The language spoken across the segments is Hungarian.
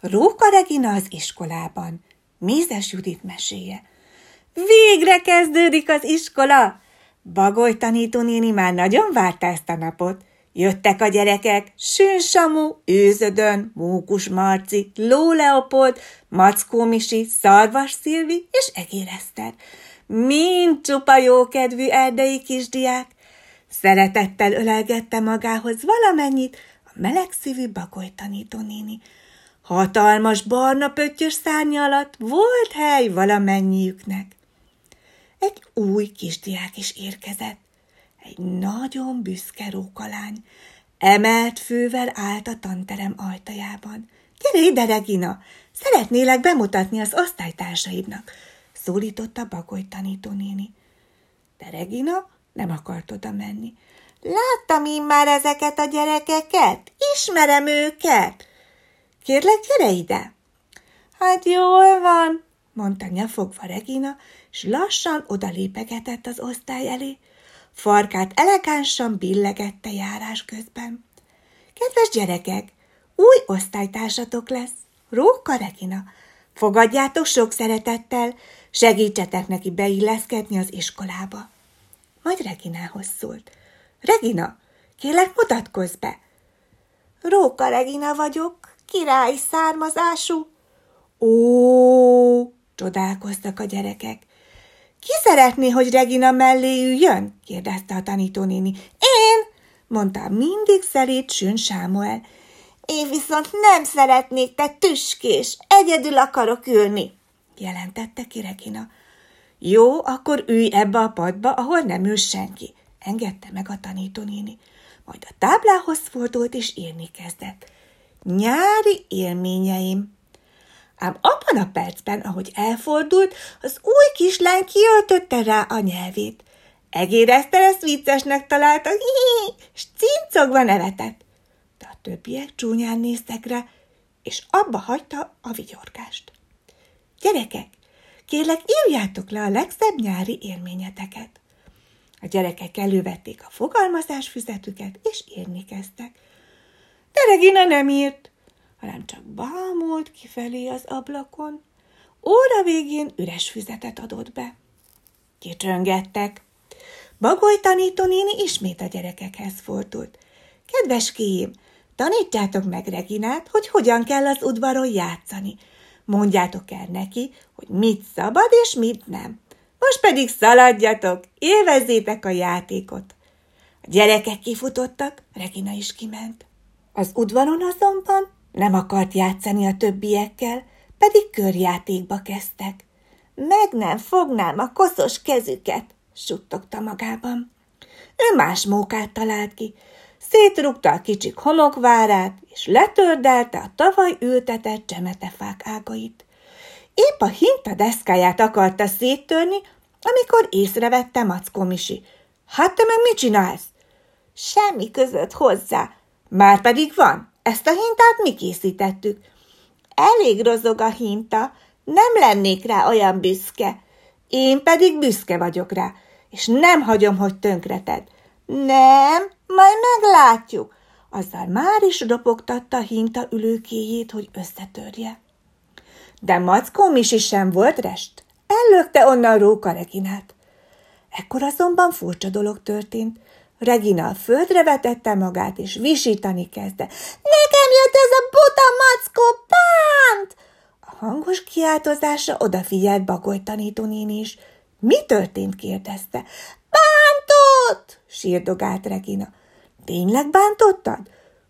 Róka Regina az iskolában. Mézes Judit meséje. Végre kezdődik az iskola! Bagoly tanítónéni már nagyon várta ezt a napot. Jöttek a gyerekek, Sőn Samu, Őzödön, Mókus Marci, Ló Leopold, Mackó Misi, Szarvas Szilvi és Egér Eszter. Mind csupa jókedvű erdei kisdiák. Szeretettel ölelgette magához valamennyit a melegszívű Bagoly tanítónéni. Hatalmas barna pöttyös szárnya alatt volt hely valamennyiüknek. Egy új kisdiák is érkezett egy nagyon büszke rókalány. Emelt fővel állt a tanterem ajtajában. Gyere ide, Regina! Szeretnélek bemutatni az osztálytársaidnak, szólította Bagoly tanítónéni. De Regina nem akart oda menni. Láttam én már ezeket a gyerekeket, ismerem őket. Kérlek, gyere ide! Hát jól van, mondta nyafogva Regina, s lassan odalépegetett az osztály elé farkát elegánsan billegette járás közben. Kedves gyerekek, új osztálytársatok lesz, Róka Regina. Fogadjátok sok szeretettel, segítsetek neki beilleszkedni az iskolába. Majd Reginához szólt. Regina, kérlek mutatkozz be. Róka Regina vagyok, királyi származású. Ó, csodálkoztak a gyerekek. Ki szeretné, hogy Regina mellé üljön? kérdezte a tanítónéni. Én, mondta mindig szerét Sün Sámuel. Én viszont nem szeretnék, te tüskés, egyedül akarok ülni, jelentette ki Regina. Jó, akkor ülj ebbe a padba, ahol nem ül senki, engedte meg a tanítónéni. Majd a táblához fordult és írni kezdett. Nyári élményeim. Ám abban a percben, ahogy elfordult, az új kislány kiöltötte rá a nyelvét. Egérezte ezt viccesnek találta, és cincogva nevetett. De a többiek csúnyán néztek rá, és abba hagyta a vigyorgást. Gyerekek, kérlek, írjátok le a legszebb nyári élményeteket. A gyerekek elővették a fogalmazás füzetüket, és írni kezdtek. De Regina nem írt, hanem csak bámult kifelé az ablakon. Óra végén üres füzetet adott be. Kicsöngettek. Bagoly tanítónéni ismét a gyerekekhez fordult. Kedves kém, tanítjátok meg Reginát, hogy hogyan kell az udvaron játszani. Mondjátok el neki, hogy mit szabad és mit nem. Most pedig szaladjatok, élvezzétek a játékot. A gyerekek kifutottak, Regina is kiment. Az udvaron azonban nem akart játszani a többiekkel, pedig körjátékba kezdtek. Meg nem fognám a koszos kezüket, suttogta magában. Ő más mókát talált ki, szétrugta a kicsik homokvárát, és letördelte a tavaly ültetett csemetefák ágait. Épp a hinta deszkáját akarta széttörni, amikor észrevette Mackó Misi. Hát te meg mit csinálsz? Semmi között hozzá. Már pedig van, ezt a hintát mi készítettük. Elég rozog a hinta, nem lennék rá olyan büszke. Én pedig büszke vagyok rá, és nem hagyom, hogy tönkreted. Nem, majd meglátjuk. Azzal már is ropogtatta hinta ülőkéjét, hogy összetörje. De Mackó Misi sem volt rest. Ellökte onnan Róka Reginát. Ekkor azonban furcsa dolog történt. Regina a földre vetette magát, és visítani kezdte. Nekem jött ez a buta mackó, bánt! A hangos kiáltozásra odafigyelt Bagoly tanítónén is. Mi történt? kérdezte. Bántott! sírdogált Regina. Tényleg bántottad?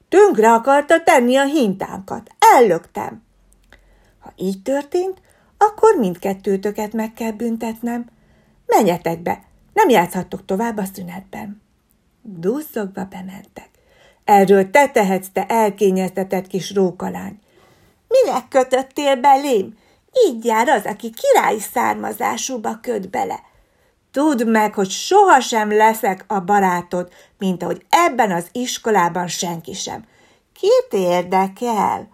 Tönkre akarta tenni a hintánkat. Ellöktem. Ha így történt, akkor mindkettőtöket meg kell büntetnem. Menjetek be, nem játszhattok tovább a szünetben. Duzzogva bementek. Erről te tehetsz, te elkényeztetett kis rókalány. Minek kötöttél belém? Így jár az, aki királyi származásúba köt bele. Tudd meg, hogy sohasem leszek a barátod, mint ahogy ebben az iskolában senki sem. Kit érdekel?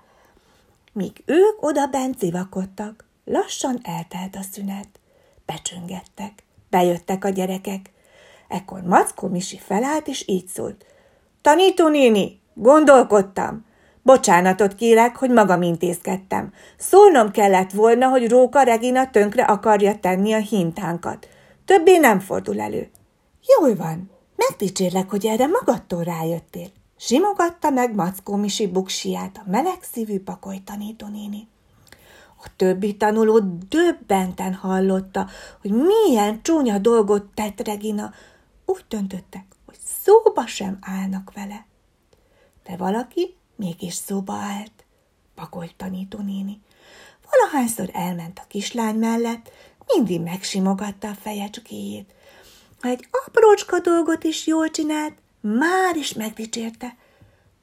Míg ők oda bent civakodtak, lassan eltelt a szünet. Becsöngettek, bejöttek a gyerekek. Ekkor Mackó Misi felállt, és így szólt. Tanító néni, gondolkodtam. Bocsánatot kérek, hogy magam intézkedtem. Szólnom kellett volna, hogy Róka Regina tönkre akarja tenni a hintánkat. Többé nem fordul elő. Jól van, megdicsérlek, hogy erre magadtól rájöttél. Simogatta meg Mackó Misi buksiát a melegszívű pakoly tanítónéni. A többi tanuló döbbenten hallotta, hogy milyen csúnya dolgot tett Regina. Úgy döntöttek, hogy szóba sem állnak vele. De valaki mégis szóba állt, pakolt tanítónéni. Valahányszor elment a kislány mellett, mindig megsimogatta a fejecskéjét. Ha egy aprócska dolgot is jól csinált, már is megdicsérte.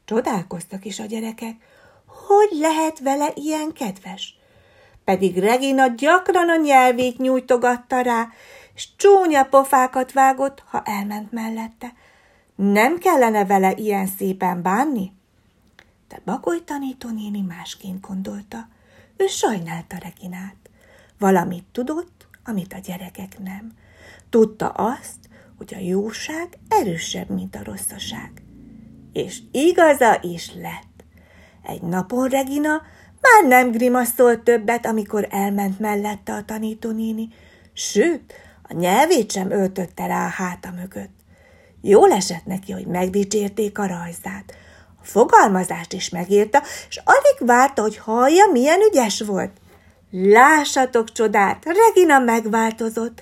Csodálkoztak is a gyerekek, hogy lehet vele ilyen kedves. Pedig Regina gyakran a nyelvét nyújtogatta rá, és csúnya pofákat vágott, ha elment mellette. Nem kellene vele ilyen szépen bánni? De Bagoly tanítónéni másként gondolta. Ő sajnálta Reginát. Valamit tudott, amit a gyerekek nem. Tudta azt, hogy a jóság erősebb, mint a rosszaság. És igaza is lett. Egy napon Regina már nem grimaszolt többet, amikor elment mellette a tanítónéni, sőt, a nyelvét sem öltötte rá a háta mögött. Jól esett neki, hogy megdicsérték a rajzát. A fogalmazást is megírta, és alig várta, hogy hallja, milyen ügyes volt. Lássatok csodát, Regina megváltozott.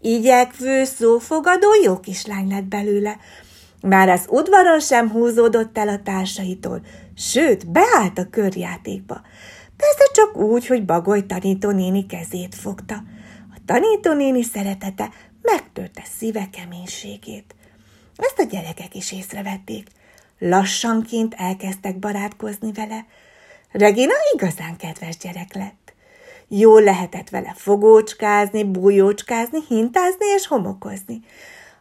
Igyekvő, szófogadó jó kislány lett belőle. Már az udvaron sem húzódott el a társaitól, sőt, beállt a körjátékba. Persze csak úgy, hogy Bagoly tanítónéni kezét fogta. Tanítónéni szeretete megtörte szíve keménységét. Ezt a gyerekek is észrevették. Lassanként elkezdtek barátkozni vele. Regina igazán kedves gyerek lett. Jól lehetett vele fogócskázni, bújócskázni, hintázni és homokozni.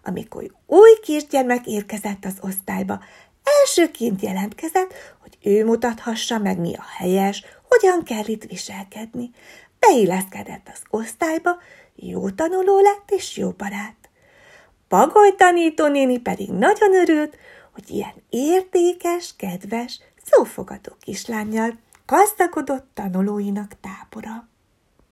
Amikor új kisgyermek érkezett az osztályba, elsőként jelentkezett, hogy ő mutathassa meg, mi a helyes, hogyan kell itt viselkedni. Beilleszkedett az osztályba, jó tanuló lett és jó barát. Pagoly tanítónéni pedig nagyon örült, hogy ilyen értékes, kedves, szófogadó kislányjal gazdagodott tanulóinak tábora.